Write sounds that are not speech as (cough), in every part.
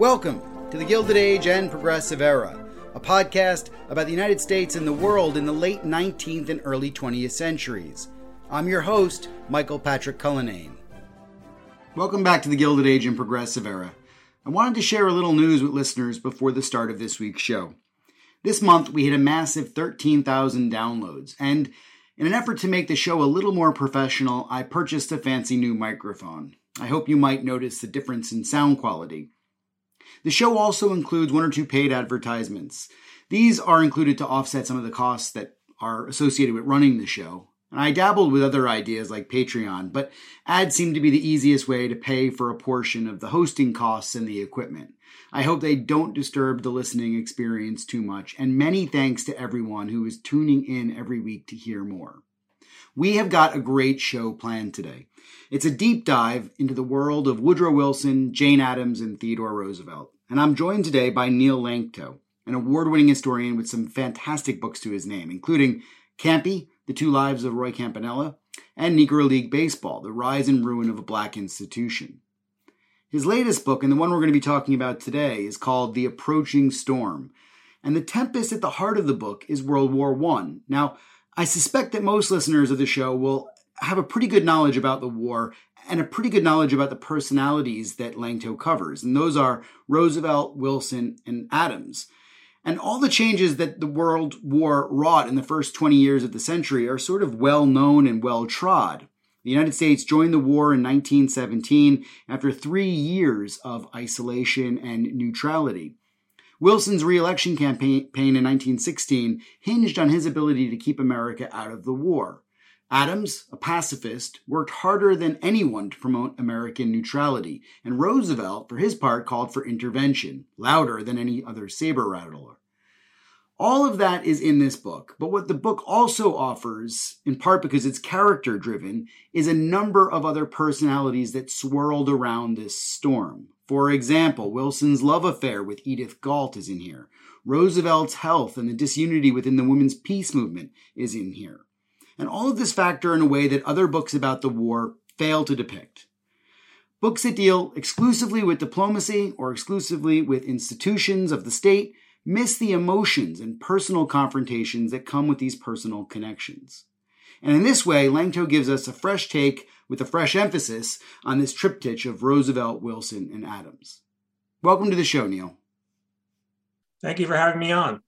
Welcome to the Gilded Age and Progressive Era, a podcast about the United States and the world in the late 19th and early 20th centuries. I'm your host, Michael Patrick Cullinane. Welcome back to the Gilded Age and Progressive Era. I wanted to share a little news with listeners before the start of this week's show. This month, we hit a massive 13,000 downloads, and in an effort to make the show a little more professional, I purchased a fancy new microphone. I hope you might notice the difference in sound quality. The show also includes one or two paid advertisements. These are included to offset some of the costs that are associated with running the show. And I dabbled with other ideas like Patreon, but ads seem to be the easiest way to pay for a portion of the hosting costs and the equipment. I hope they don't disturb the listening experience too much, and many thanks to everyone who is tuning in every week to hear more. We have got a great show planned today. It's a deep dive into the world of Woodrow Wilson, Jane Addams, and Theodore Roosevelt. And I'm joined today by Neil Lanctot, an award winning historian with some fantastic books to his name, including Campy, The Two Lives of Roy Campanella, and Negro League Baseball, The Rise and Ruin of a Black Institution. His latest book, and the one we're going to be talking about today, is called The Approaching Storm. And the tempest at the heart of the book is World War I. Now, I suspect that most listeners of the show will have a pretty good knowledge about the war and a pretty good knowledge about the personalities that Lanctot covers. And those are Roosevelt, Wilson, and Addams. And all the changes that the World War wrought in the first 20 years of the century are sort of well known and well trod. The United States joined the war in 1917 after three years of isolation and neutrality. Wilson's reelection campaign in 1916 hinged on his ability to keep America out of the war. Addams, a pacifist, worked harder than anyone to promote American neutrality, and Roosevelt, for his part, called for intervention, louder than any other saber rattler. All of that is in this book, but what the book also offers, in part because it's character driven, is a number of other personalities that swirled around this storm. For example, Wilson's love affair with Edith Galt is in here. Roosevelt's health and the disunity within the women's peace movement is in here. And all of this factor in a way that other books about the war fail to depict. Books that deal exclusively with diplomacy or exclusively with institutions of the state miss the emotions and personal confrontations that come with these personal connections. And in this way, Lanctot gives us a fresh take with a fresh emphasis on this triptych of Roosevelt, Wilson, and Addams. Welcome to the show, Neil. Thank you for having me on.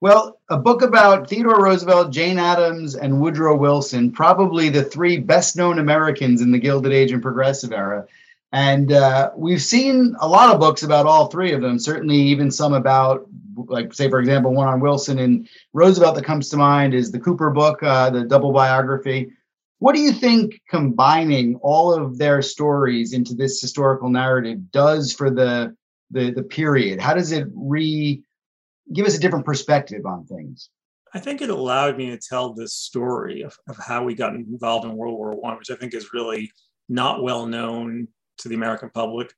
Well, a book about Theodore Roosevelt, Jane Addams, and Woodrow Wilson, probably the three best known Americans in the Gilded Age and Progressive era. And uh, we've seen a lot of books about all three of them, certainly even some about, like, say, for example, one on Wilson and Roosevelt that comes to mind is the Cooper book, uh, the double biography. What do you think combining all of their stories into this historical narrative does for the, the, the period? How does it re give us a different perspective on things? I think it allowed me to tell this story of, of how we got involved in World War One, which I think is really not well known to the American public.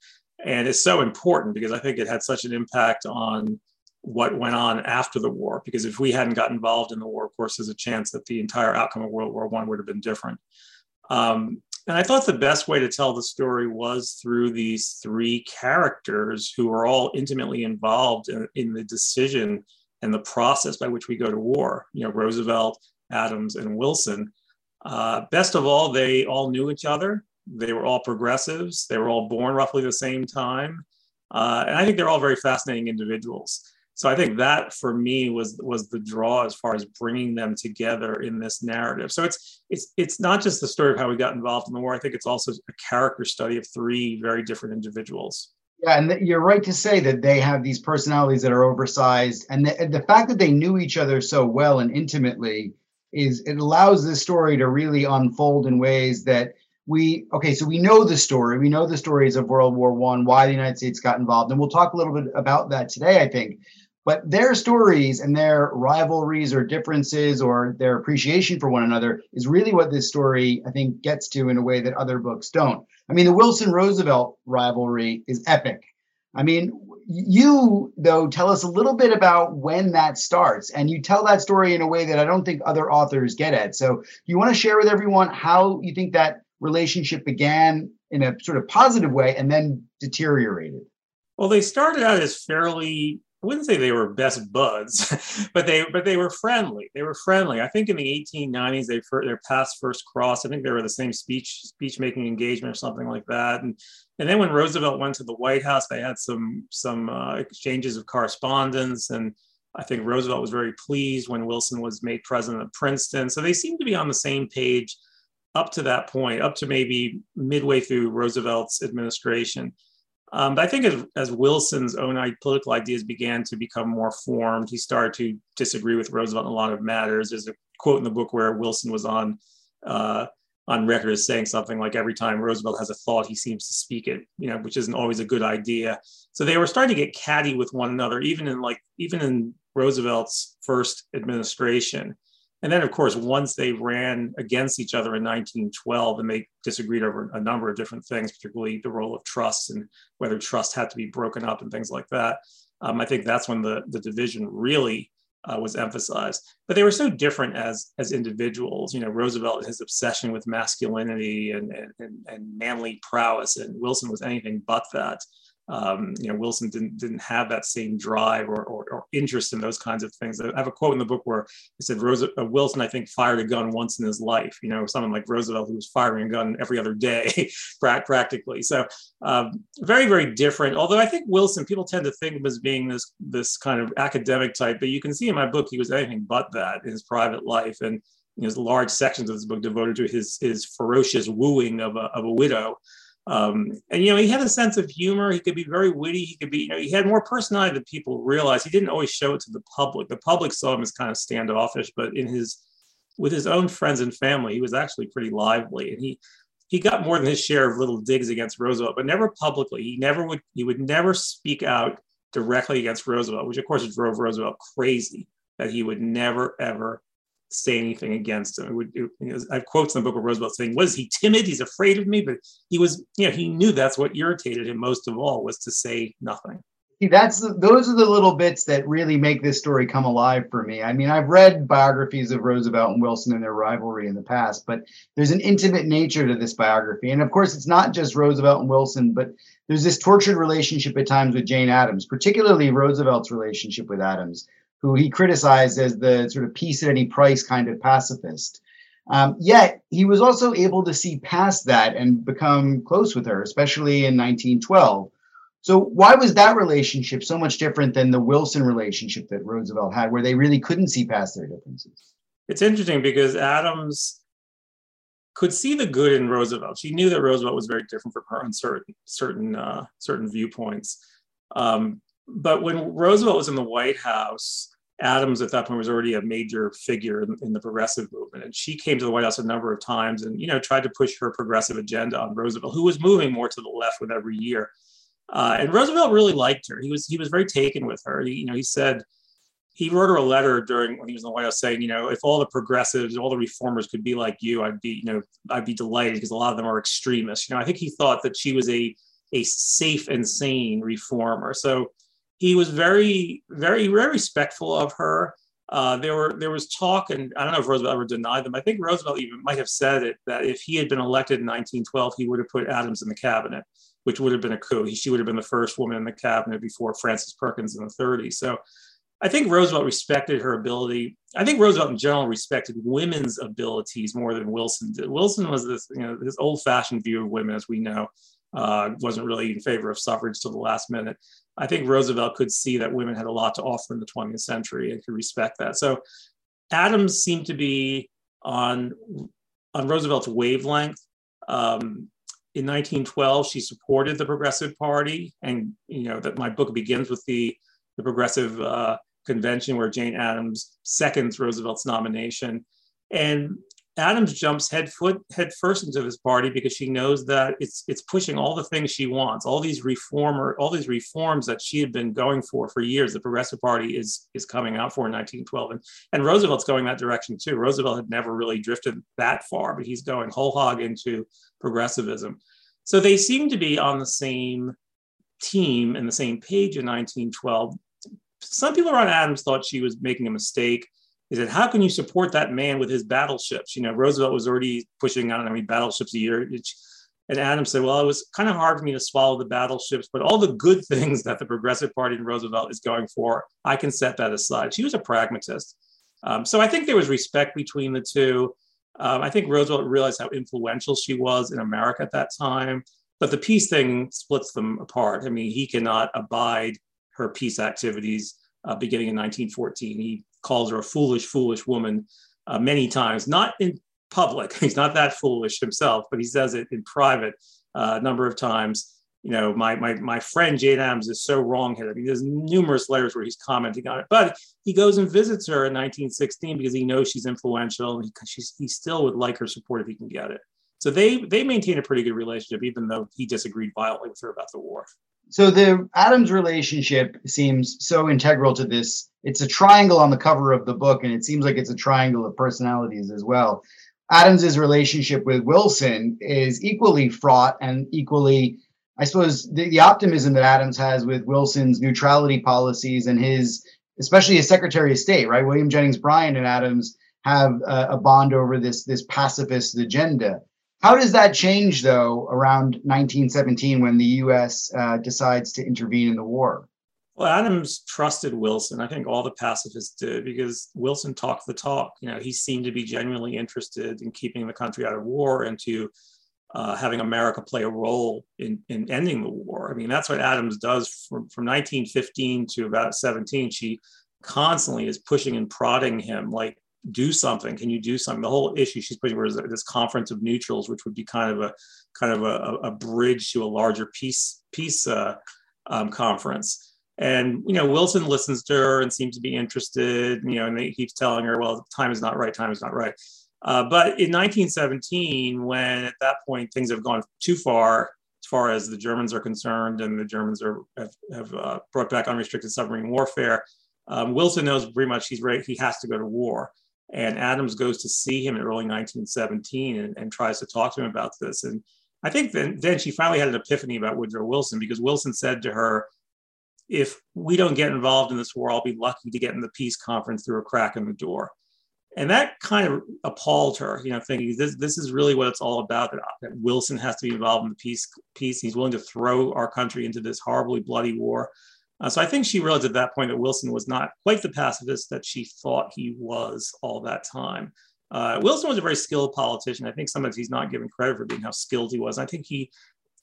And it's so important because I think it had such an impact on what went on after the war. Because if we hadn't got involved in the war, of course, there's a chance that the entire outcome of World War One would have been different. Um, and I thought the best way to tell the story was through these three characters who are all intimately involved in, in the decision and the process by which we go to war. You know, Roosevelt, Addams, and Wilson. Uh, best of all, they all knew each other. They were all progressives. They were all born roughly the same time, uh, and I think they're all very fascinating individuals. So I think that for me was was the draw as far as bringing them together in this narrative. So it's it's it's not just the story of how we got involved in the war. I think it's also a character study of three very different individuals. Yeah, and you're right to say that they have these personalities that are oversized, and the, the fact that they knew each other so well and intimately is it allows this story to really unfold in ways that we okay so we know the story we know the stories of world war one why the united states got involved and we'll talk a little bit about that today i think but their stories and their rivalries or differences or their appreciation for one another is really what this story i think gets to in a way that other books don't. I mean the wilson roosevelt rivalry is epic. I mean you though tell us a little bit about when that starts and you tell that story in a way that i don't think other authors get at. So you want to share with everyone how you think that relationship began in a sort of positive way and then deteriorated? Well they started out as fairly I wouldn't say they were best buds, (laughs) but they but they were friendly. They were friendly. I think in the 1890s they their past first cross. I think they were the same speech speech making engagement or something like that. And and then when Roosevelt went to the White House, they had some some uh, exchanges of correspondence. And I think Roosevelt was very pleased when Wilson was made president of Princeton. So they seemed to be on the same page up to that point, up to maybe midway through Roosevelt's administration. Um, but I think as, as Wilson's own political ideas began to become more formed, he started to disagree with Roosevelt in a lot of matters. There's a quote in the book where Wilson was on uh, on record as saying something like, "Every time Roosevelt has a thought, he seems to speak it," you know, which isn't always a good idea. So they were starting to get catty with one another, even in like even in Roosevelt's first administration. And then, of course, once they ran against each other in 1912 and they disagreed over a number of different things, particularly the role of trust and whether trust had to be broken up and things like that, um, I think that's when the, the division really uh, was emphasized. But they were so different as, as individuals. You know, Roosevelt, and his obsession with masculinity and, and, and manly prowess, and Wilson was anything but that um, you know, Wilson didn't didn't have that same drive or, or, interest in those kinds of things. I have a quote in the book where he said uh, Wilson, I think, fired a gun once in his life. You know, someone like Roosevelt who was firing a gun every other day, (laughs) practically. So um, very very different. Although I think Wilson, people tend to think of as being this this kind of academic type, but you can see in my book he was anything but that in his private life and. There's large sections of this book devoted to his his ferocious wooing of a, of a widow, um, and you know, he had a sense of humor. He could be very witty. He could be, you know, he had more personality than people realize. He didn't always show it to the public. The public saw him as kind of standoffish, but in his with his own friends and family, he was actually pretty lively. And he he got more than his share of little digs against Roosevelt, but never publicly. He never would he would never speak out directly against Roosevelt, which of course drove Roosevelt crazy that he would never ever say anything against him. It would, it, you know, I have quotes in the book of Roosevelt saying, "Was he timid? He's afraid of me." But he was, you know, he knew that's what irritated him most of all was to say nothing. See, that's the, those are the little bits that really make this story come alive for me. I mean, I've read biographies of Roosevelt and Wilson and their rivalry in the past, but there's an intimate nature to this biography, and of course, it's not just Roosevelt and Wilson, but there's this tortured relationship at times with Jane Addams, particularly Roosevelt's relationship with Addams who he criticized as the sort of peace at any price kind of pacifist. Um, yet he was also able to see past that and become close with her, especially in 1912. So, why was that relationship so much different than the Wilson relationship that Roosevelt had, where they really couldn't see past their differences? It's interesting because Addams could see the good in Roosevelt. She knew that Roosevelt was very different from her on certain certain uh, certain viewpoints. Um, but when Roosevelt was in the White House, Addams at that point was already a major figure in, in, the progressive movement, and she came to the White House a number of times and you know tried to push her progressive agenda on Roosevelt, who was moving more to the left with every year. Uh, and Roosevelt really liked her. He was he was very taken with her. He, you know, he said he wrote her a letter during when he was in the White House saying, you know, if all the progressives, all the reformers could be like you, I'd be, you know, I'd be delighted because a lot of them are extremists. You know, I think he thought that she was a a safe and sane reformer. So he was very, very, very respectful of her. Uh, there were there was talk, and I don't know if Roosevelt ever denied them. I think Roosevelt even might have said it that if he had been elected in 1912, he would have put Addams in the cabinet, which would have been a coup. He, she would have been the first woman in the cabinet before Frances Perkins in the 30s. So I think Roosevelt respected her ability. I think Roosevelt in general respected women's abilities more than Wilson did. Wilson was this, you know, this old-fashioned view of women, as we know, uh, wasn't really in favor of suffrage till the last minute. I think Roosevelt could see that women had a lot to offer in the 20th century and could respect that. So Addams seemed to be on on Roosevelt's wavelength. Um, in 1912, she supported the Progressive Party, and you know that my book begins with the the Progressive uh, Convention where Jane Addams seconds Roosevelt's nomination, and Addams jumps head foot head first into this party because she knows that it's it's pushing all the things she wants, all these reformer, all these reforms that she had been going for for years. The Progressive Party is is coming out for in 1912, and and Roosevelt's going that direction too. Roosevelt had never really drifted that far, but he's going whole hog into progressivism. So they seem to be on the same team and the same page in 1912. Some people around Addams thought she was making a mistake he said, How can you support that man with his battleships? You know, Roosevelt was already pushing, I how many battleships a year. And Addams said, Well, it was kind of hard for me to swallow the battleships, but all the good (laughs) things that the Progressive Party and Roosevelt is going for, I can set that aside. She was a pragmatist. Um, so I think there was respect between the two. Um, I think Roosevelt realized how influential she was in America at that time, but the peace thing splits them apart. I mean, he cannot abide her peace activities uh, beginning in 1914. He calls her a foolish, foolish woman uh, many times, not in public. (laughs) He's not that foolish himself, but he says it in private uh, a number of times. You know, my my my friend Jane Addams is so wrong-headed. I mean, there's numerous letters where he's commenting on it, but he goes and visits her in 1916 because he knows she's influential, and he, she's, he still would like her support if he can get it. So they they maintain a pretty good relationship, even though he disagreed violently with her about the war. So the Addams relationship seems so integral to this. It's a triangle on the cover of the book, and it seems like it's a triangle of personalities as well. Addams's relationship with Wilson is equally fraught and equally, I suppose, the, the optimism that Addams has with Wilson's neutrality policies and his, especially his Secretary of State, right? William Jennings Bryan and Addams have a, a bond over this this pacifist agenda. How does that change, though, around 1917 when the U.S. Uh, decides to intervene in the war? Well, Addams trusted Wilson. I think all the pacifists did because Wilson talked the talk. You know, he seemed to be genuinely interested in keeping the country out of war and to uh, having America play a role in, in ending the war. I mean, that's what Addams does from, from 1915 to about 17. She constantly is pushing and prodding him, like, do something? Can you do something? The whole issue she's putting was this conference of neutrals, which would be kind of a kind of a, a bridge to a larger peace peace uh, um, conference. And you know, Wilson listens to her and seems to be interested. You know, and he keeps telling her, "Well, time is not right. Time is not right." Uh, but in 1917, when at that point things have gone too far as far as the Germans are concerned, and the Germans are have, have uh, brought back unrestricted submarine warfare, um, Wilson knows pretty much he's ready. He has to go to war. And Addams goes to see him in early 1917 and, and tries to talk to him about this. And I think then, then she finally had an epiphany about Woodrow Wilson because Wilson said to her, if we don't get involved in this war, I'll be lucky to get in the peace conference through a crack in the door. And that kind of appalled her, you know, thinking this, this is really what it's all about, that, that Wilson has to be involved in the peace, peace. He's willing to throw our country into this horribly bloody war. Uh, so I think she realized at that point that Wilson was not quite the pacifist that she thought he was all that time. Uh, Wilson was a very skilled politician. I think sometimes he's not given credit for being how skilled he was. I think he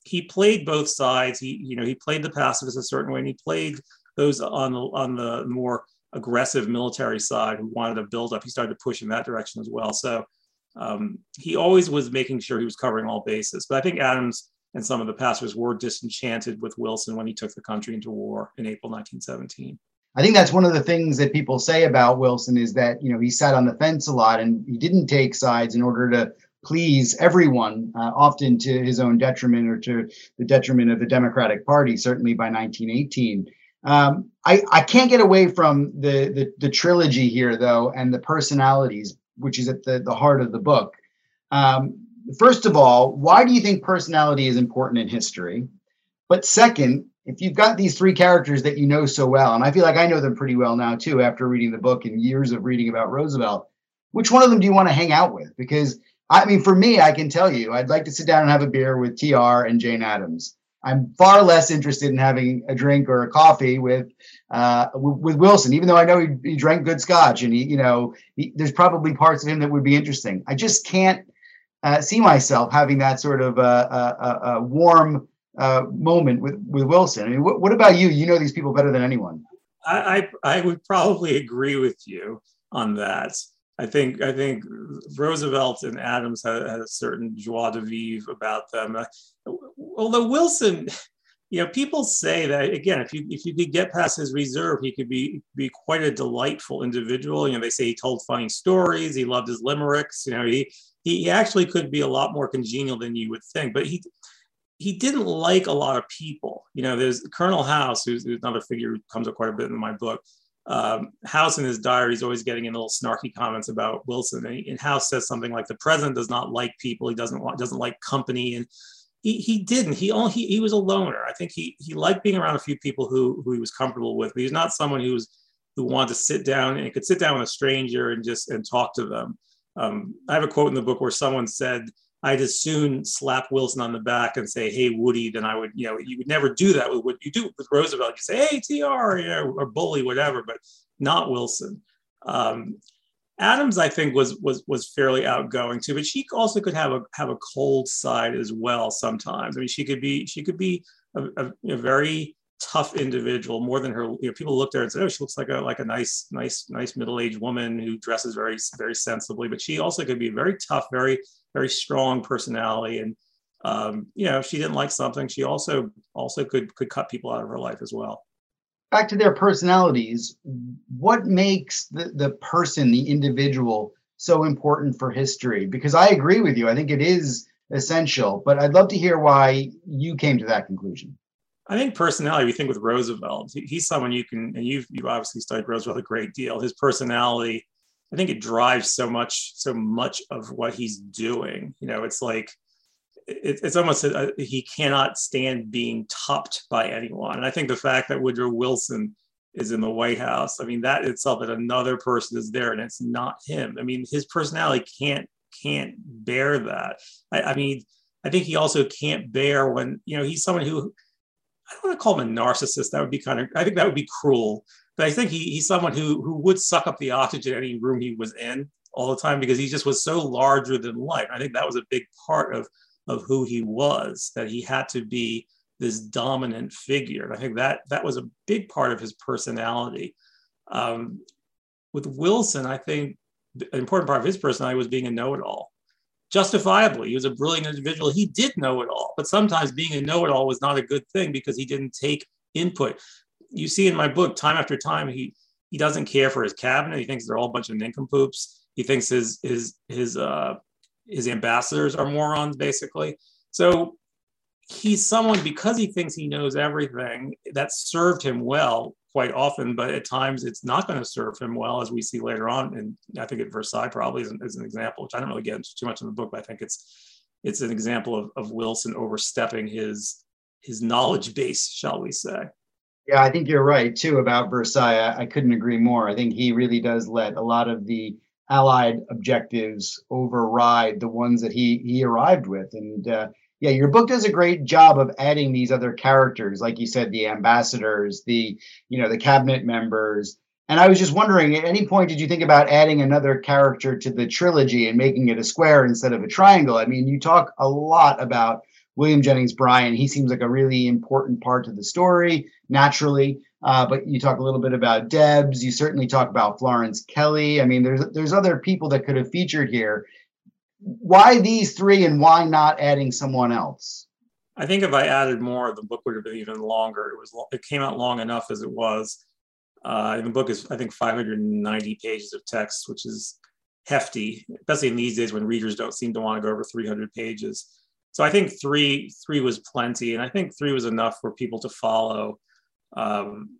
he played both sides. He you know he played the pacifist a certain way, and he played those on the on the more aggressive military side who wanted to build up. He started to push in that direction as well. So um, he always was making sure he was covering all bases. But I think Addams and some of the pastors were disenchanted with Wilson when he took the country into war in April 1917. I think that's one of the things that people say about Wilson is that you know he sat on the fence a lot and he didn't take sides in order to please everyone, uh, often to his own detriment or to the detriment of the Democratic Party. Certainly by 1918. Um, I, I can't get away from the, the, the trilogy here though and the personalities, which is at the the heart of the book. Um, first of all, why do you think personality is important in history? But second, if you've got these three characters that you know so well, and I feel like I know them pretty well now too, after reading the book and years of reading about Roosevelt, which one of them do you want to hang out with? Because I mean, for me, I can tell you, I'd like to sit down and have a beer with TR and Jane Addams. I'm far less interested in having a drink or a coffee with uh, with Wilson, even though I know he, he drank good scotch and he, you know, he, there's probably parts of him that would be interesting. I just can't uh, see myself having that sort of a, warm uh, moment with with Wilson. I mean, what, what about you? You know these people better than anyone. I, I, I would probably agree with you on that. I think I think Roosevelt and Adams had, had a certain joie de vivre about them. Uh, although Wilson, you know, people say that again, if you if you could get past his reserve, he could be be quite a delightful individual. You know, they say he told funny stories, he loved his limericks. You know, he he actually could be a lot more congenial than you would think. But he he didn't like a lot of people. You know, there's Colonel House, who's, who's another figure who comes up quite a bit in my book. Um, House in his diary is always getting in little snarky comments about Wilson. And, and, House says something like, "The president does not like people. He doesn't want, doesn't like company." And he, he didn't. He only he, he was a loner. I think he he liked being around a few people who who he was comfortable with. But he's not someone who was who wanted to sit down and could sit down with a stranger and just and talk to them. Um, I have a quote in the book where someone said, I'd as soon slap Wilson on the back and say, "Hey, Woody," than I would, you know, you would never do that with what you do with Roosevelt. You say, "Hey, Tr," you know, or bully, whatever, but not Wilson. Um, Addams, I think, was was was fairly outgoing too, but she also could have a have a cold side as well sometimes. I mean, she could be she could be a, a, a very tough individual more than her you know people looked at her and said oh she looks like a like a nice nice nice middle-aged woman who dresses very very sensibly but she also could be very tough very very strong personality and um, you know if she didn't like something she also also could could cut people out of her life as well. Back to their personalities what makes the, the person the individual so important for history? Because i agree with you i think it is essential but i'd love to hear why you came to that conclusion I think personality, we think with Roosevelt, he's someone you can, and you've, you've obviously studied Roosevelt a great deal. His personality, I think it drives so much, so much of what he's doing. You know, it's like, it, it's almost a, he cannot stand being topped by anyone. And I think the fact that Woodrow Wilson is in the White House, I mean, that itself that another person is there and it's not him. I mean, his personality can't can't bear that. I, I mean, I think he also can't bear when you know he's someone who I don't want to call him a narcissist. That would be kind of, I think that would be cruel. But I think he, he's someone who, who would suck up the oxygen in any room he was in all the time because he just was so larger than life. I think that was a big part of, of who he was, that he had to be this dominant figure. And I think that that was a big part of his personality. Um, with Wilson, I think an important part of his personality was being a know-it-all justifiably. He was a brilliant individual. He did know it all, but sometimes being a know it all was not a good thing because he didn't take input. You see in my book, time after time, he he doesn't care for his cabinet. He thinks they're all a bunch of nincompoops. He thinks his his his uh, his ambassadors are morons, basically. So he's someone because he thinks he knows everything that served him well quite often, but at times it's not going to serve him well, as we see later on. And I think at Versailles probably is an, is an example, which I don't really get into too much in the book, but I think it's it's an example of, of Wilson overstepping his his knowledge base, shall we say. Yeah, I think you're right too about Versailles. I, I couldn't agree more. I think he really does let a lot of the Allied objectives override the ones that he he arrived with, and uh, yeah, your book does a great job of adding these other characters, like you said, the ambassadors, the you know the cabinet members. And I was just wondering, at any point did you think about adding another character to the trilogy and making it a square instead of a triangle? I mean, you talk a lot about William Jennings Bryan. He seems like a really important part to the story, naturally. Uh, but you talk a little bit about Debs. You certainly talk about Florence Kelley. I mean, there's there's other people that could have featured here why these three and why not adding someone else? I think if I added more, the book would have been even longer. It was it came out long enough as it was. Uh, the book is I think 590 pages of text, which is hefty, especially in these days when readers don't seem to want to go over 300 pages. So I think three three was plenty, and I think three was enough for people to follow. Um,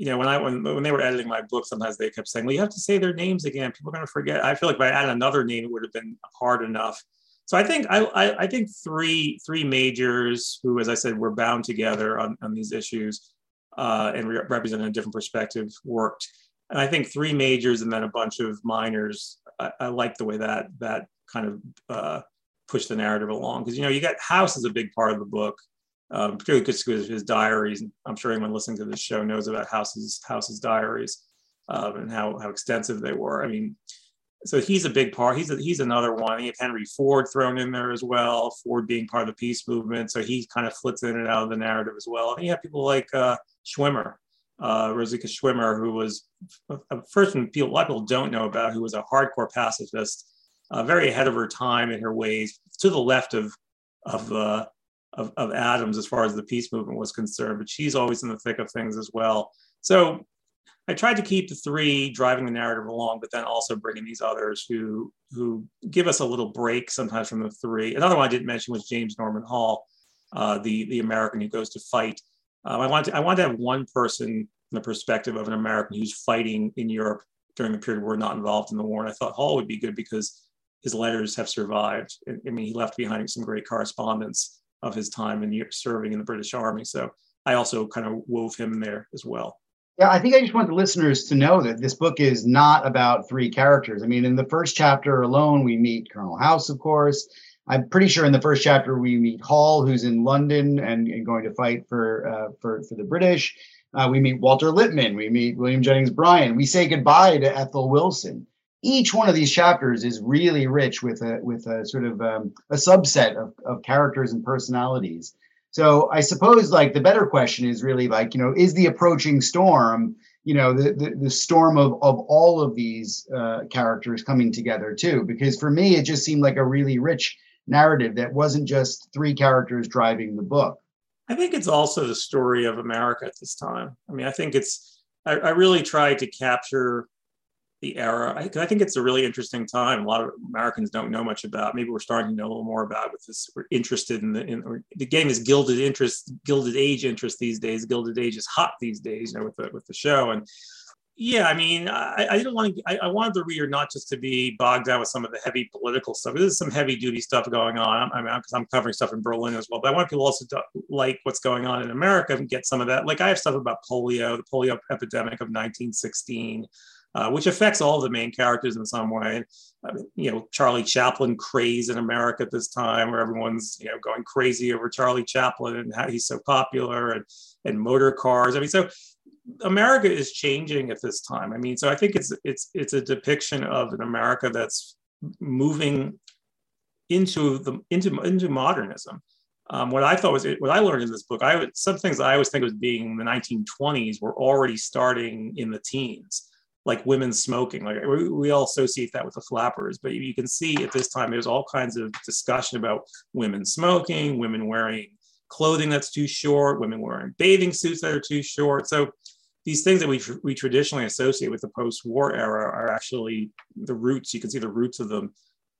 you know, when I when when they were editing my book, sometimes they kept saying, "Well, you have to say their names again. People are going to forget." I feel like if I added another name, it would have been hard enough. So I think I, I, I think three three majors who, as I said, were bound together on, on these issues uh, and re- represented a different perspective worked. And I think three majors and then a bunch of minors. I, I like the way that that kind of uh, pushed the narrative along because you know you got House is a big part of the book um, particularly because his diaries. I'm sure anyone listening to this show knows about House's House's diaries um, and how how extensive they were. I mean, so he's a big part. He's a, he's another one. You have Henry Ford thrown in there as well. Ford being part of the peace movement, so he kind of flits in and out of the narrative as well. And you have people like uh, Schwimmer, uh, Rosika Schwimmer, who was a person people, a lot of people don't know about, who was a hardcore pacifist, uh, very ahead of her time in her ways, to the left of of, uh, of of Addams as far as the peace movement was concerned. But she's always in the thick of things as well. So I tried to keep the three driving the narrative along, but then also bringing these others who who give us a little break sometimes from the three. Another one I didn't mention was James Norman Hall, uh, the the American who goes to fight um, I want to, I want to have one person from the perspective of an American who's fighting in Europe during the period we're not involved in the war. And I thought Hall would be good because his letters have survived. I mean, he left behind some great correspondence of his time in serving in the British Army. So I also kind of wove him there as well. Yeah, I think I just want the listeners to know that this book is not about three characters. I mean, in the first chapter alone, we meet Colonel House, of course. I'm pretty sure in the first chapter we meet Hall, who's in London and, and going to fight for uh, for for the British. Uh, we meet Walter Lippmann. We meet William Jennings Bryan. We say goodbye to Ellen Wilson. Each one of these chapters is really rich with a with a sort of um, a subset of, of characters and personalities. So I suppose like the better question is really like you know is the approaching storm you know the the, the storm of of all of these uh, characters coming together too because for me it just seemed like a really rich narrative that wasn't just three characters driving the book. I think it's also the story of America at this time. I mean, I think it's, I, I really tried to capture the era. I, I, think it's a really interesting time. A lot of Americans don't know much about. Maybe we're starting to know a little more about with this. We're interested in the in the game is gilded interest, gilded age interest these days. Gilded age is hot these days, you know, with the with the show. And yeah, I mean, I, I didn't want to. I, I, wanted the reader not just to be bogged down with some of the heavy political stuff. There's some heavy duty stuff going on. I mean, because I'm covering stuff in Berlin as well. But I want people also to like what's going on in America and get some of that. Like I have stuff about polio, the polio epidemic of 1916. Uh, which affects all the main characters in some way. I mean, you know, Charlie Chaplin craze in America at this time, where everyone's you know going crazy over Charlie Chaplin and how he's so popular, and and motor cars. I mean, so America is changing at this time. I mean, so I think it's it's it's a depiction of an America that's moving into the into into modernism. Um, what I thought was what I learned in this book. I some things I always think was being the 1920s were already starting in the teens, like women smoking. Like we, we all associate that with the flappers, but you can see at this time there's all kinds of discussion about women smoking, women wearing clothing that's too short, women wearing bathing suits that are too short. So these things that we, we traditionally associate with the post-war era are actually the roots. You can see the roots of them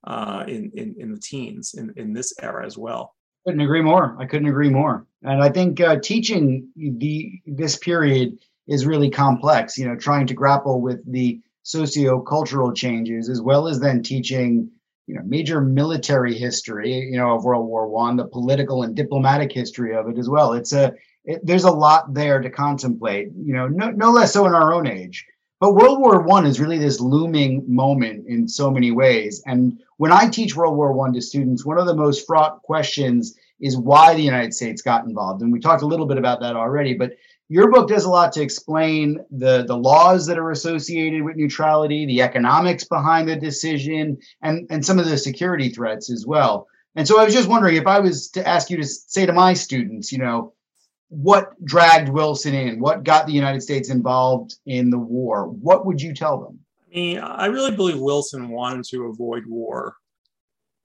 uh, in, in, in the teens in, in this era as well. Couldn't agree more. I couldn't agree more. And I think uh, teaching the this period is really complex. You know, trying to grapple with the socio-cultural changes as well as then teaching you know major military history you know of world war one the political and diplomatic history of it as well. It's a it, there's a lot there to contemplate you know no, no less so in our own age. But world war one is really this looming moment in so many ways. And when i teach world war one to students one of the most fraught questions is why the united states got involved. And we talked a little bit about that already but your book does a lot to explain the the laws that are associated with neutrality, the economics behind the decision, and and some of the security threats as well. And so I was just wondering if I was to ask you to say to my students, you know, what dragged Wilson in, what got the United States involved in the war, what would you tell them? I mean, I really believe Wilson wanted to avoid war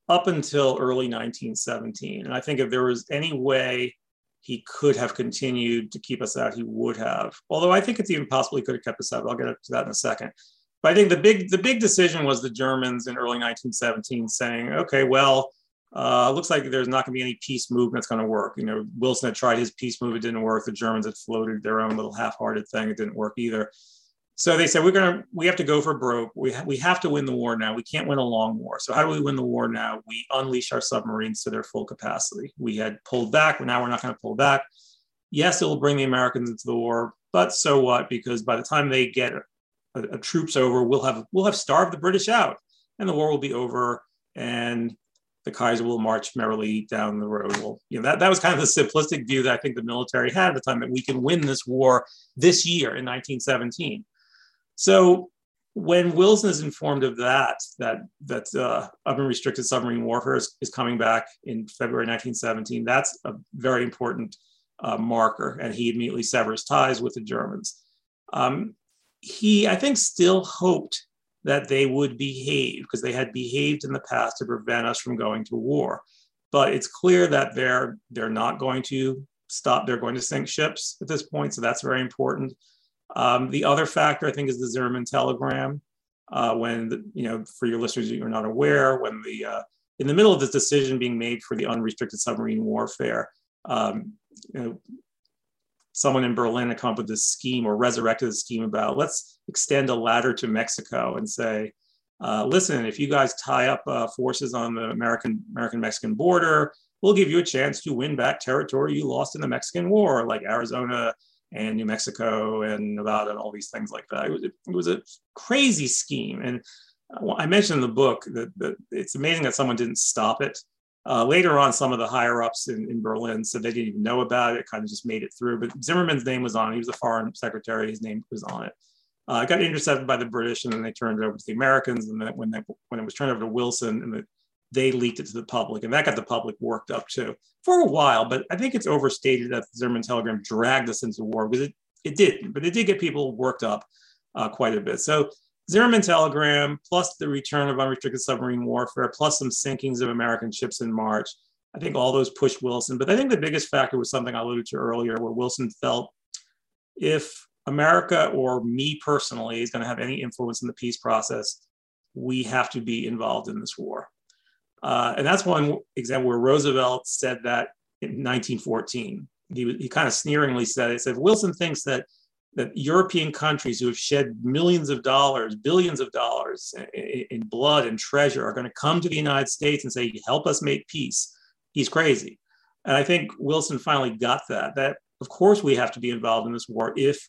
up until early 1917. And I think if there was any way he could have continued to keep us out, he would have. Although I think it's even possible he could have kept us out. I'll get to that in a second. But I think the big the big decision was the Germans in early 1917 saying, okay, well, uh, looks like there's not going to be any peace movement that's going to work. You know, Wilson had tried his peace move, it didn't work. The Germans had floated their own little half-hearted thing, it didn't work either. So they said, we're going to, we have to go for broke. We, ha- we have to win the war now. We can't win a long war. So how do we win the war now? We unleash our submarines to their full capacity. We had pulled back, but now we're not going to pull back. Yes, it will bring the Americans into the war, but so what? Because by the time they get a, a troops over, we'll have, we'll have starved the British out and the war will be over. And the Kaiser will march merrily down the road. Well, you know, that, that was kind of the simplistic view that I think the military had at the time that we can win this war this year in 1917. So when Wilson is informed of that, that that uh, unrestricted submarine warfare is, is, coming back in February 1917, that's a very important uh, marker, and he immediately severs ties with the Germans. Um, he, I think, still hoped that they would behave because they had behaved in the past to prevent us from going to war. But it's clear that they're they're not going to stop. They're going to sink ships at this point, so that's very important. Um, the other factor, I think, is the Zimmermann telegram. Uh, when the, you know, for your listeners who are not aware, when the uh, in the middle of this decision being made for the unrestricted submarine warfare, um, you know, someone in Berlin come up with this scheme or resurrected the scheme about let's extend a ladder to Mexico and say, uh, listen, if you guys tie up uh, forces on the American American Mexican border, we'll give you a chance to win back territory you lost in the Mexican War, like Arizona and New Mexico and Nevada and all these things like that. It was, it was a crazy scheme, and I mentioned in the book that, that it's amazing that someone didn't stop it. Uh, later on, some of the higher ups in, in Berlin said they didn't even know about it, kind of just made it through. But Zimmermann's name was on it. He was the foreign secretary. His name was on it. Uh, it got intercepted by the British, and then they turned it over to the Americans. And then when they, when it was turned over to Wilson, and the, they leaked it to the public, and that got the public worked up too for a while. But I think it's overstated that the Zimmermann telegram dragged us into war because it it did, but it did get people worked up uh, quite a bit. So Zimmermann telegram, plus the return of unrestricted submarine warfare, plus some sinkings of American ships in March. I think all those pushed Wilson. But I think the biggest factor was something I alluded to earlier, where Wilson felt if America or me personally is going to have any influence in the peace process, we have to be involved in this war. Uh, and that's one example where Roosevelt said that in 1914. He, he kind of sneeringly said, "He said Wilson thinks that that European countries who have shed millions of dollars, billions of dollars in blood and treasure are going to come to the United States and say, help us make peace. He's crazy. And I think Wilson finally got that, that of course we have to be involved in this war if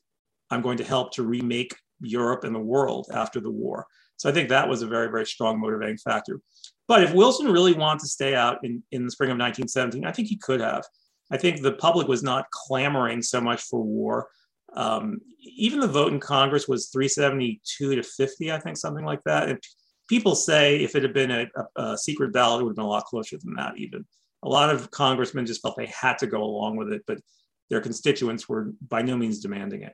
I'm going to help to remake Europe and the world after the war. So I think that was a very, very strong motivating factor. But if Wilson really wanted to stay out in, in the spring of 1917, I think he could have. I think the public was not clamoring so much for war. Um, even the vote in Congress was 372 to 50, I think, something like that. And people say if it had been a, a, a secret ballot, it would have been a lot closer than that, even. A lot of congressmen just felt they had to go along with it, but their constituents were by no means demanding it.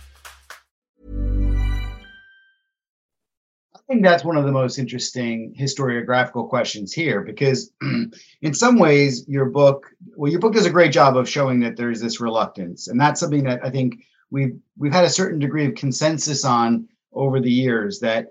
I think that's one of the most interesting historiographical questions here because, (clears throat) in some ways, your book, well, your book does a great job of showing that there's this reluctance, and that's something that I think we've we've had a certain degree of consensus on over the years that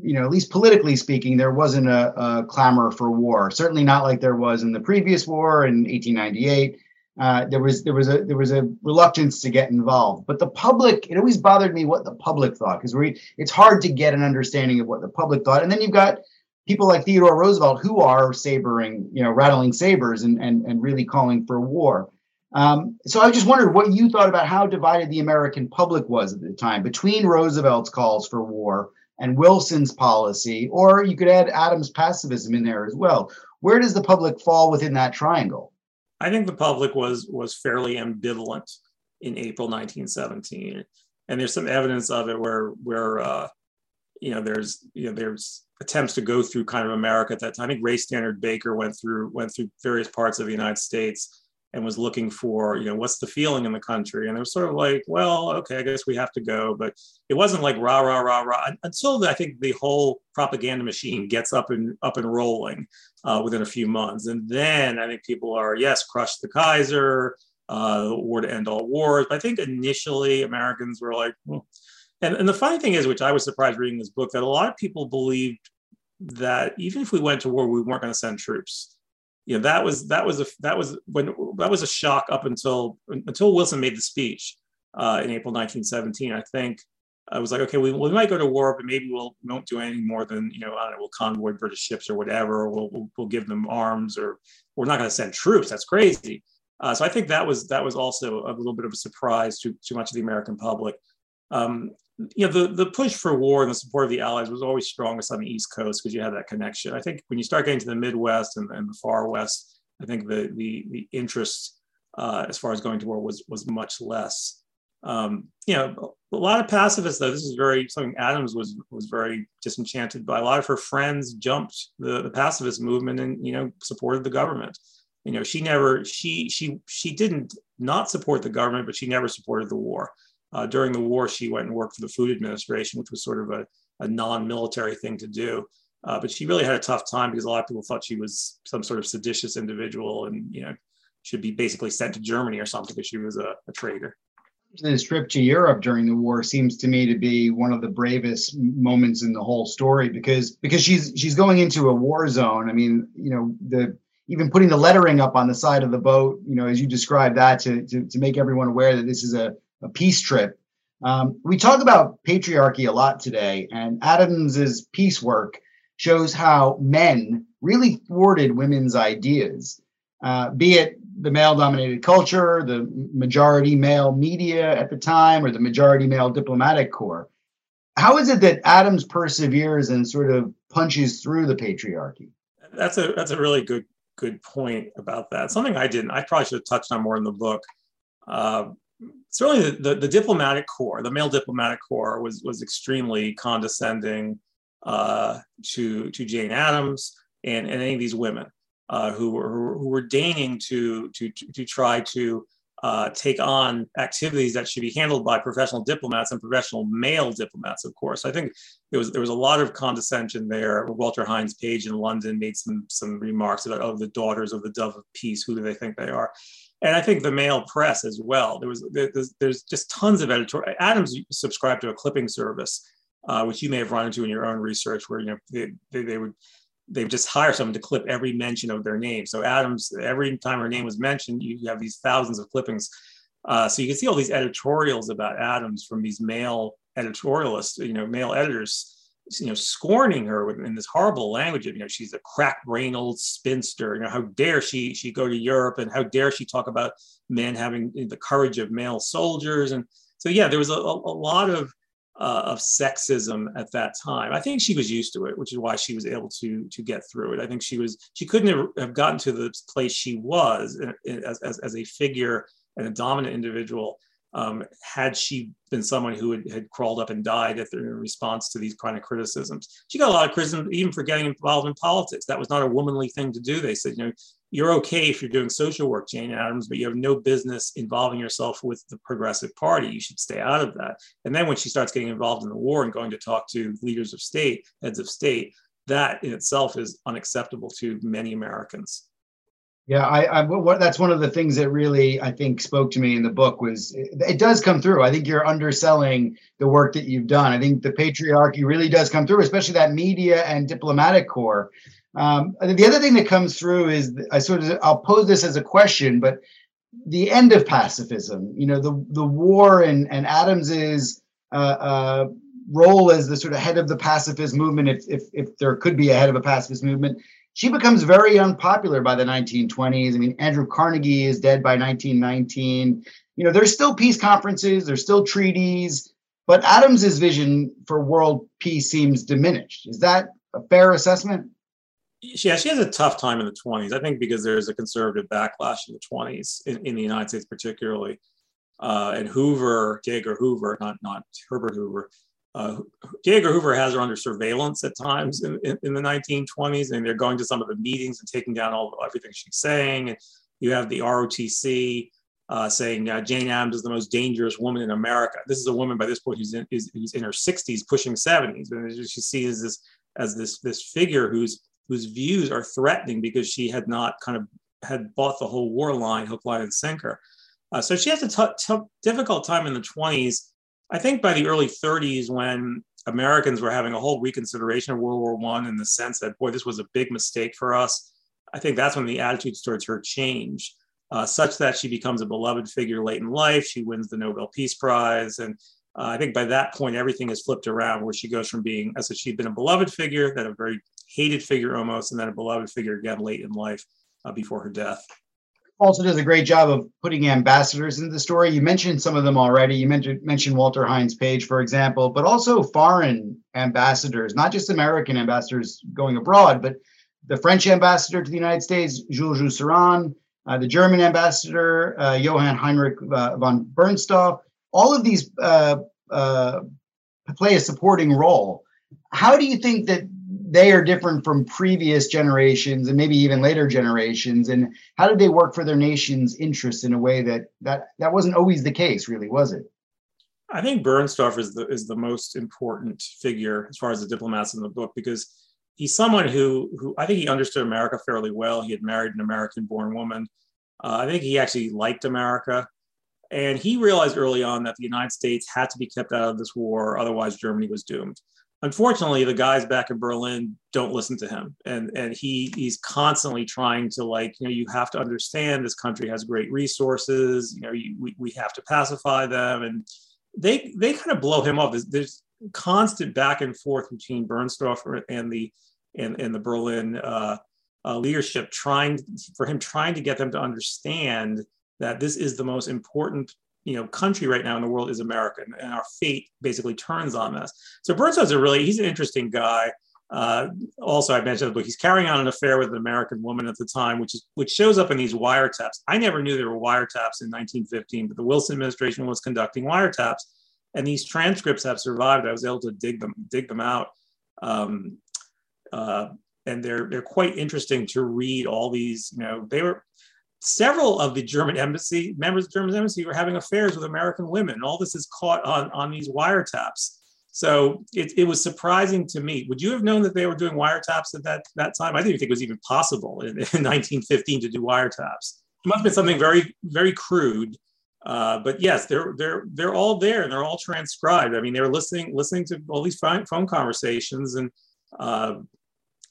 you know, at least politically speaking, there wasn't a, a, clamor for war. Certainly not like there was in the previous war in 1898 uh, there was there was a there was a reluctance to get involved. But the public, it always bothered me what the public thought because we it's hard to get an understanding of what the public thought. And then you've got people like Theodore Roosevelt who are sabering, you know, rattling sabers and and and really calling for war. Um, so I just wondered what you thought about how divided the American public was at the time between Roosevelt's calls for war and Wilson's policy, or you could add Addams' pacifism in there as well. Where does the public fall within that triangle? I think the public was was fairly ambivalent in April 1917, and there's some evidence of it where where uh, you know, there's you know there's attempts to go through kind of America at that time. I think Ray Stannard Baker went through went through various parts of the United States and was looking for, you know, what's the feeling in the country? And it was sort of like, well, okay, I guess we have to go. But it wasn't like rah, rah, rah, rah until I think the whole propaganda machine gets up and up and rolling uh, within a few months. And then I think people are, yes, crush the Kaiser, uh, war to end all wars. But I think initially Americans were like, well, and, and the funny thing is, which I was surprised reading this book, that a lot of people believed that even if we went to war, we weren't going to send troops you know that was that was a that was when that was a shock up until until Wilson made the speech uh, in April 1917. I think I was like, okay, we, we might go to war, but maybe we'll we won't do anything more than you know I don't know, we'll convoy British ships or whatever, or we'll we'll, we'll give them arms, or we're not going to send troops. That's crazy. Uh, so I think that was that was also a little bit of a surprise to to much of the American public. Um, you know, the, the push for war and the support of the Allies was always strongest on the East Coast because you had that connection. I think when you start getting to the Midwest and, and the far West, I think the the, the interest uh, as far as going to war was was much less. Um, you know, a lot of pacifists though. This is very something Addams was was very disenchanted by. A lot of her friends jumped the, the pacifist movement and you know supported the government. You know, she never she she she didn't not support the government, but she never supported the war. Uh, during the war, she went and worked for the Food Administration, which was sort of a, a non-military thing to do. Uh, but she really had a tough time because a lot of people thought she was some sort of seditious individual and you know should be basically sent to Germany or something because she was a, a traitor. This trip to Europe during the war seems to me to be one of the bravest moments in the whole story because because she's she's going into a war zone. I mean, you know, the even putting the lettering up on the side of the boat, you know, as you described that to to, to make everyone aware that this is a a peace trip. Um, we talk about patriarchy a lot today, and Addams's peace work shows how men really thwarted women's ideas, uh, be it the male dominated culture, the majority male media at the time, or the majority male diplomatic corps. How is it that Addams perseveres and sort of punches through the patriarchy? That's a that's a really good good point about that. Something I didn't. I probably should have touched on more in the book. Uh, certainly the, the, the, diplomatic corps, the male diplomatic corps, was was extremely condescending uh, to to Jane Addams and, and any of these women uh, who were who were deigning to to to try to uh, take on activities that should be handled by professional diplomats and professional male diplomats, of course. I think there was there was a lot of condescension there. Walter Hines Page in London made some some remarks about oh the daughters of the dove of peace. Who do they think they are? And I think the male press as well. There was there's, there's just tons of editorial. Addams subscribed to a clipping service, uh, which you may have run into in your own research, where you know they, they, they would they just hire someone to clip every mention of their name. So Addams, every time her name was mentioned, you have these thousands of clippings. Uh, so you can see all these editorials about Addams from these male editorialists, you know, male editors you know, scorning her in this horrible language of, you know, she's a crack-brained old spinster. You know, how dare she she go to Europe, and how dare she talk about men having the courage of male soldiers? And so, yeah, there was a, a lot of uh, of sexism at that time. I think she was used to it, which is why she was able to to get through it. I think she was she couldn't have gotten to the place she was as, as, as a figure and a dominant individual um, had she been someone who had, had crawled up and died in response to these kind of criticisms. She got a lot of criticism even for getting involved in politics. That was not a womanly thing to do. They said, you know, you're okay if you're doing social work, Jane Addams, but you have no business involving yourself with the Progressive Party. You should stay out of that. And then when she starts getting involved in the war and going to talk to leaders of state, heads of state, that in itself is unacceptable to many Americans. Yeah, I, I what, that's one of the things that really I think spoke to me in the book was it, it, does come through. I think you're underselling the work that you've done. I think the patriarchy really does come through, especially that media and diplomatic corps. Um, the other thing that comes through is I sort of I'll pose this as a question, but the end of pacifism. You know, the the war and and Addams's uh, uh, role as the sort of head of the pacifist movement, if if if there could be a head of a pacifist movement, she becomes very unpopular by the 1920s. I mean, Andrew Carnegie is dead by 1919. You know, there's still peace conferences, there's still treaties, but Addams's vision for world peace seems diminished. Is that a fair assessment? Yeah, she has a tough time in the 20s. I think because there's a conservative backlash in the 20s, in, in the United States particularly. Uh, and Hoover, J. Hoover, not not Herbert Hoover, uh, J. Edgar Hoover has her under surveillance at times in, in, in, the 1920s, and they're going to some of the meetings and taking down all everything she's saying. And you have the ROTC uh, saying uh, Jane Addams is the most dangerous woman in America. This is a woman by this point who's in, who's, who's in her 60s, pushing 70s, and she sees this as this this figure whose whose views are threatening because she had not kind of had bought the whole war line, hook, line, and sinker. Uh, so she has a t- t- difficult time in the 20s I think by the early 30s, when Americans were having a whole reconsideration of World War One in the sense that, boy, this was a big mistake for us, I think that's when the attitudes towards her change, uh, such that she becomes a beloved figure late in life. She wins the Nobel Peace Prize. And uh, I think by that point, everything has flipped around where she goes from being, as if she'd been a beloved figure, then a very hated figure almost, and then a beloved figure again late in life uh, before her death also does a great job of putting ambassadors into the story. You mentioned some of them already. You mentioned mentioned Walter Hines Page, for example, but also foreign ambassadors, not just American ambassadors going abroad, but the French ambassador to the United States, Jules Jusserand, uh, the German ambassador, uh, Johann Heinrich uh, von Bernstorff. All of these uh, uh, play a supporting role. How do you think that they are different from previous generations and maybe even later generations. And how did they work for their nation's interests in a way that that that wasn't always the case really was it? I think bernstorff is the is the most important figure as far as the diplomats in the book because he's someone who who i think he understood america fairly well. He had married an american born woman. Uh, i think he actually liked america. And he realized early on that the united states had to be kept out of this war otherwise germany was doomed unfortunately the guys back in berlin don't listen to him. And and he he's constantly trying to like you know you have to understand this country has great resources. You know you, we, we have to pacify them. And they they kind of blow him off there's, there's constant back and forth between bernstorff and the and, and the berlin uh, uh, leadership trying for him trying to get them to understand that this is the most important you know country right now in the world is America, and our fate basically turns on this. So Bernstein's a really he's an interesting guy. Uh, also, I mentioned but he's carrying on an affair with an American woman at the time, which is which shows up in these wiretaps. I never knew there were wiretaps in 1915, but the Wilson administration was conducting wiretaps, and these transcripts have survived. I was able to dig them dig them out. Um, uh, and they're they're quite interesting to read all these you know they were several of the German embassy members of the German embassy were having affairs with American women. All this is caught on, on these wiretaps. So it, it was surprising to me. Would you have known that they were doing wiretaps at that, that time? I didn't think it was even possible in, in (laughs) 1915 to do wiretaps. It must have been something very, very crude. Uh, but yes, they're they're they're all there and they're all transcribed. I mean, they were listening listening to all these phone conversations and uh,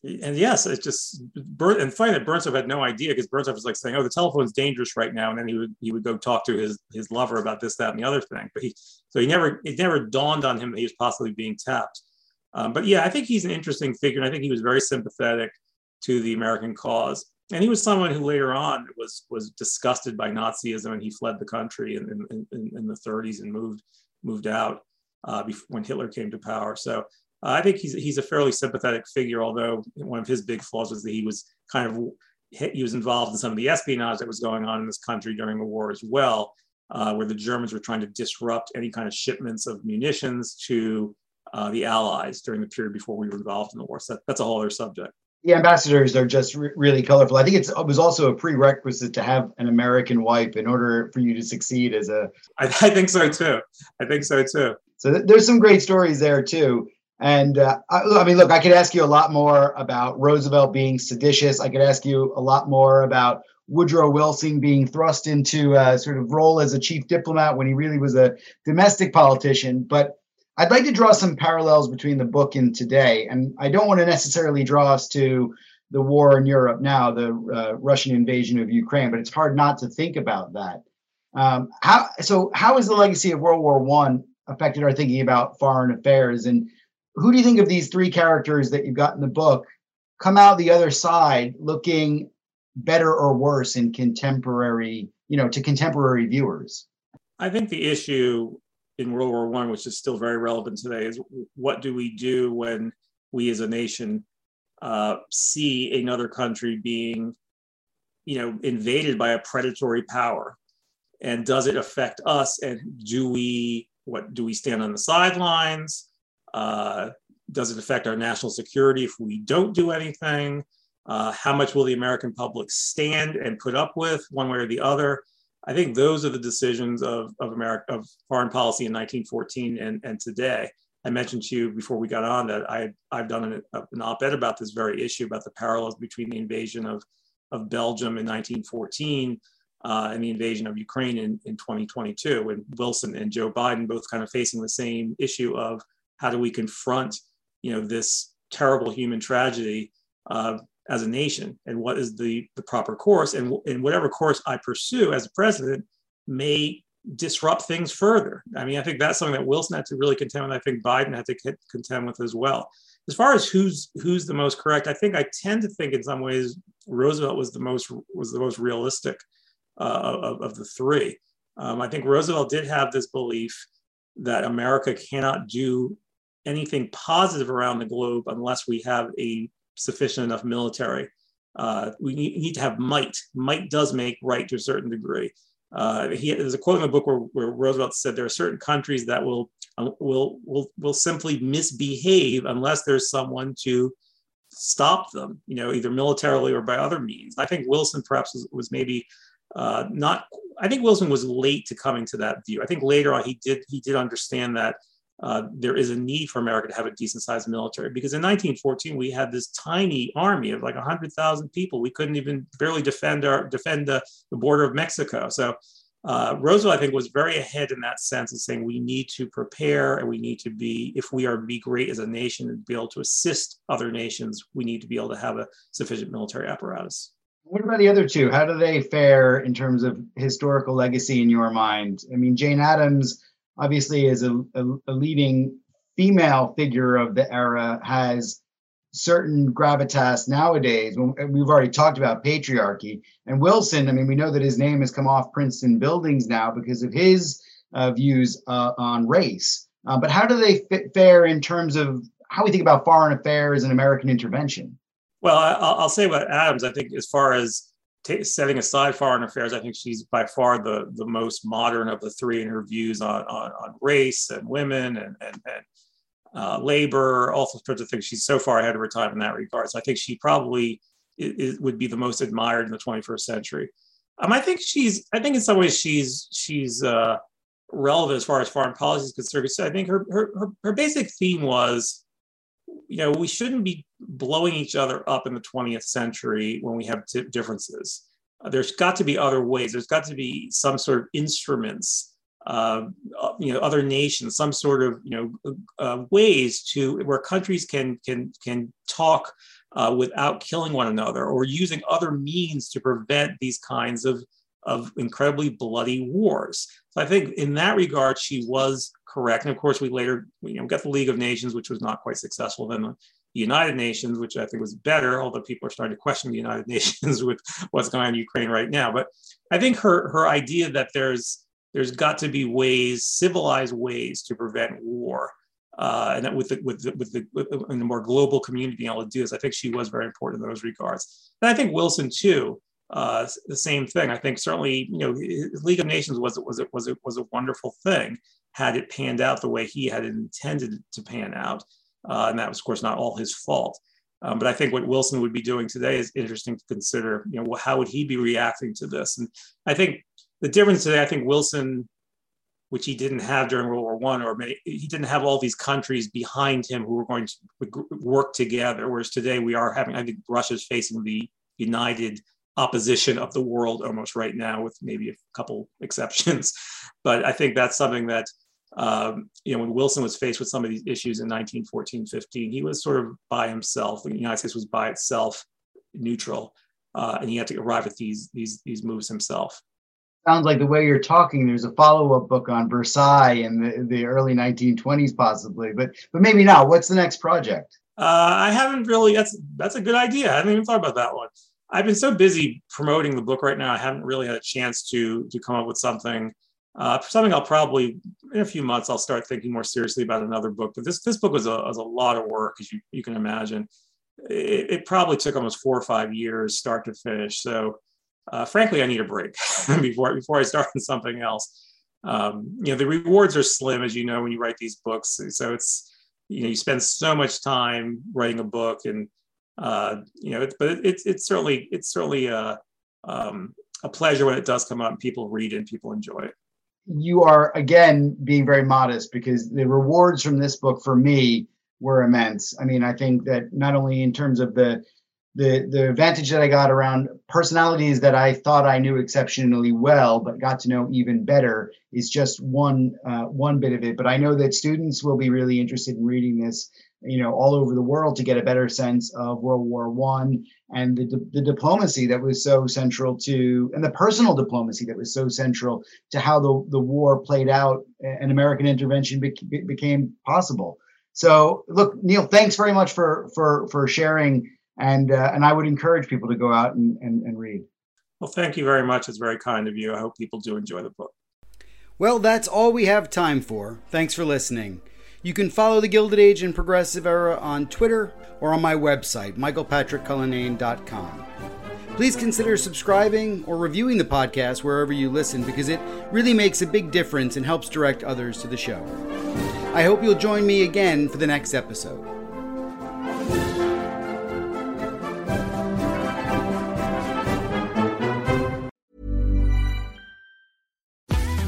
and yes, it just and funny that Bernstorff had no idea because Bernstorff was like saying, "Oh, the telephone's dangerous right now," and then he would he would go talk to his his lover about this, that, and the other thing. But he so he never it never dawned on him that he was possibly being tapped. Um, but yeah, I think he's an interesting figure, and I think he was very sympathetic to the American cause. And he was someone who later on was was disgusted by Nazism, and he fled the country in in, in, in the 30s and moved moved out uh, before, when Hitler came to power. So uh, I think he's he's a fairly sympathetic figure, although one of his big flaws was that he was kind of he was involved in some of the espionage that was going on in this country during the war as well, uh, where the Germans were trying to disrupt any kind of shipments of munitions to uh, the Allies during the period before we were involved in the war. So that's a whole other subject. The ambassadors are just re- really colorful. I think it was also a prerequisite to have an American wife in order for you to succeed as a. I, I think so too. I think so too. So th- there's some great stories there too. And uh, I, I, mean, look, I could ask you a lot more about Roosevelt being seditious. I could ask you a lot more about Woodrow Wilson being thrust into a sort of role as a chief diplomat when he really was a domestic politician. But I'd like to draw some parallels between the book and today. And I don't want to necessarily draw us to the war in Europe now, the uh, Russian invasion of Ukraine, but it's hard not to think about that. Um, how so? How has the legacy of World War One affected our thinking about foreign affairs? And who do you think of these three characters that you've got in the book come out the other side looking better or worse in contemporary, you know, to contemporary viewers? I think the issue in World War One, which is still very relevant today, is what do we do when we as a nation uh, see another country being, you know, invaded by a predatory power, and does it affect us? And do we what do we stand on the sidelines? Uh, does it affect our national security if we don't do anything? Uh, how much will the American public stand and put up with one way or the other? I think those are the decisions of, of America of foreign policy in 1914 and, and today. I mentioned to you before we got on that I, I've done an, an op-ed about this very issue about the parallels between the invasion of, of Belgium in 1914 uh, and the invasion of Ukraine in, in 2022. And Wilson and Joe Biden both kind of facing the same issue of how do we confront, you know, this terrible human tragedy uh, as a nation and what is the, the proper course and, and whatever course I pursue as a president may disrupt things further. I mean, I think that's something that Wilson had to really contend with. I think Biden had to contend with as well. As far as who's who's the most correct, I think I tend to think in some ways Roosevelt was the most was the most realistic uh, of, of, the three. Um, I think Roosevelt did have this belief that America cannot do anything positive around the globe unless we have a sufficient enough military. Uh, we need, to have might. Might does make right to a certain degree. Uh, he, there's a quote in the book where, where, Roosevelt said there are certain countries that will, uh, will, will, will simply misbehave unless there's someone to stop them, you know, either militarily or by other means. I think Wilson perhaps was, was maybe uh, not. I think Wilson was late to coming to that view. I think later on he did he did understand that uh, there is a need for America to have a decent sized military because in 1914 we had this tiny army of like 100,000 people. We couldn't even barely defend our defend the, the border of Mexico. So uh, Roosevelt, I think, was very ahead in that sense of saying we need to prepare and we need to be, if we are be great as a nation and be able to assist other nations, we need to be able to have a sufficient military apparatus. What about the other two? How do they fare in terms of historical legacy in your mind? I mean, Jane Addams obviously is a, a, a leading female figure of the era, has certain gravitas nowadays. We've already talked about patriarchy. And Wilson, I mean, we know that his name has come off Princeton buildings now because of his uh, views uh, on race. Uh, but how do they fit, fare in terms of how we think about foreign affairs and American intervention? Well, I, will say about Addams. I think as far as t- setting aside foreign affairs, I think she's by far the, the most modern of the three in her views on, on, on race and women and, and, and uh, labor, all sorts of things. She's so far ahead of her time in that regard. So I think she probably would be the most admired in the 21st century. Um, I think she's. I think in some ways she's she's uh, relevant as far as foreign policy is concerned. So I think her, her her her basic theme was, you know, we shouldn't be blowing each other up in the 20th century when we have t- differences. Uh, there's got to be other ways. There's got to be some sort of instruments, uh, uh, you know, other nations, some sort of you know uh, ways to where countries can can can talk uh, without killing one another or using other means to prevent these kinds of of incredibly bloody wars. So I think in that regard, she was correct. And of course, we later you know got the League of Nations, which was not quite successful. Then the United Nations, which I think was better, although people are starting to question the United (laughs) Nations with what's going on in Ukraine right now. But I think her her idea that there's there's got to be ways, civilized ways, to prevent war, uh, and that with the, with the, with the with in the more global community being able to do this, I think she was very important in those regards. And I think Wilson too. Uh, the same thing. I think certainly, you know, League of Nations was was it was it was a wonderful thing had it panned out the way he had intended to pan out. Uh, and that was, of course, not all his fault. Um, but I think what Wilson would be doing today is interesting to consider. You know, how would he be reacting to this? And I think the difference today, I think Wilson, which he didn't have during World War One, or he didn't have all these countries behind him who were going to work together. Whereas today we are having, I think Russia's facing the united opposition of the world almost right now, with maybe a couple (laughs) exceptions. But I think that's something that um, you know, when Wilson was faced with some of these issues in 1914, 15, he was sort of by himself. The United States was by itself, neutral, uh, and he had to arrive at these these these moves himself. Sounds like the way you're talking. There's a follow-up book on Versailles in the, the early 1920s, possibly, but but maybe not. What's the next project? Uh, I haven't really. That's that's a good idea. I haven't even thought about that one. I've been so busy promoting the book right now. I haven't really had a chance to to come up with something uh, something I'll probably in a few months I'll start thinking more seriously about another book. But this this book was a, was a lot of work, as you, you can imagine. It, it probably took almost four or five years, start to finish. So, uh, frankly, I need a break (laughs) before before I start (laughs) on something else. Um, you know, the rewards are slim, as you know, when you write these books. So it's you know you spend so much time writing a book and uh, you know but it, it's it's certainly it's certainly a, um, a pleasure when it does come out and people read and people enjoy it. You are again being very modest because the rewards from this book for me were immense. I mean i think that not only in terms of the the the advantage that I got around personalities that I thought I knew exceptionally well, but got to know even better, is just one uh, one bit of it. But I know that students will be really interested in reading this, you know, all over the world to get a better sense of World War One and the the diplomacy that was so central to, and the personal diplomacy that was so central to how the the war played out and American intervention be- became possible. So, look, Neil, thanks very much for for for sharing and uh, and I would encourage people to go out and, and, and read. Well, thank you very much. It's very kind of you. I hope people do enjoy the book. Well, that's all we have time for. Thanks for listening. You can follow the Gilded Age and Progressive Era on Twitter or on my website, michaelpatrickcullinane.com. Please consider subscribing or reviewing the podcast wherever you listen because it really makes a big difference and helps direct others to the show. I hope you'll join me again for the next episode.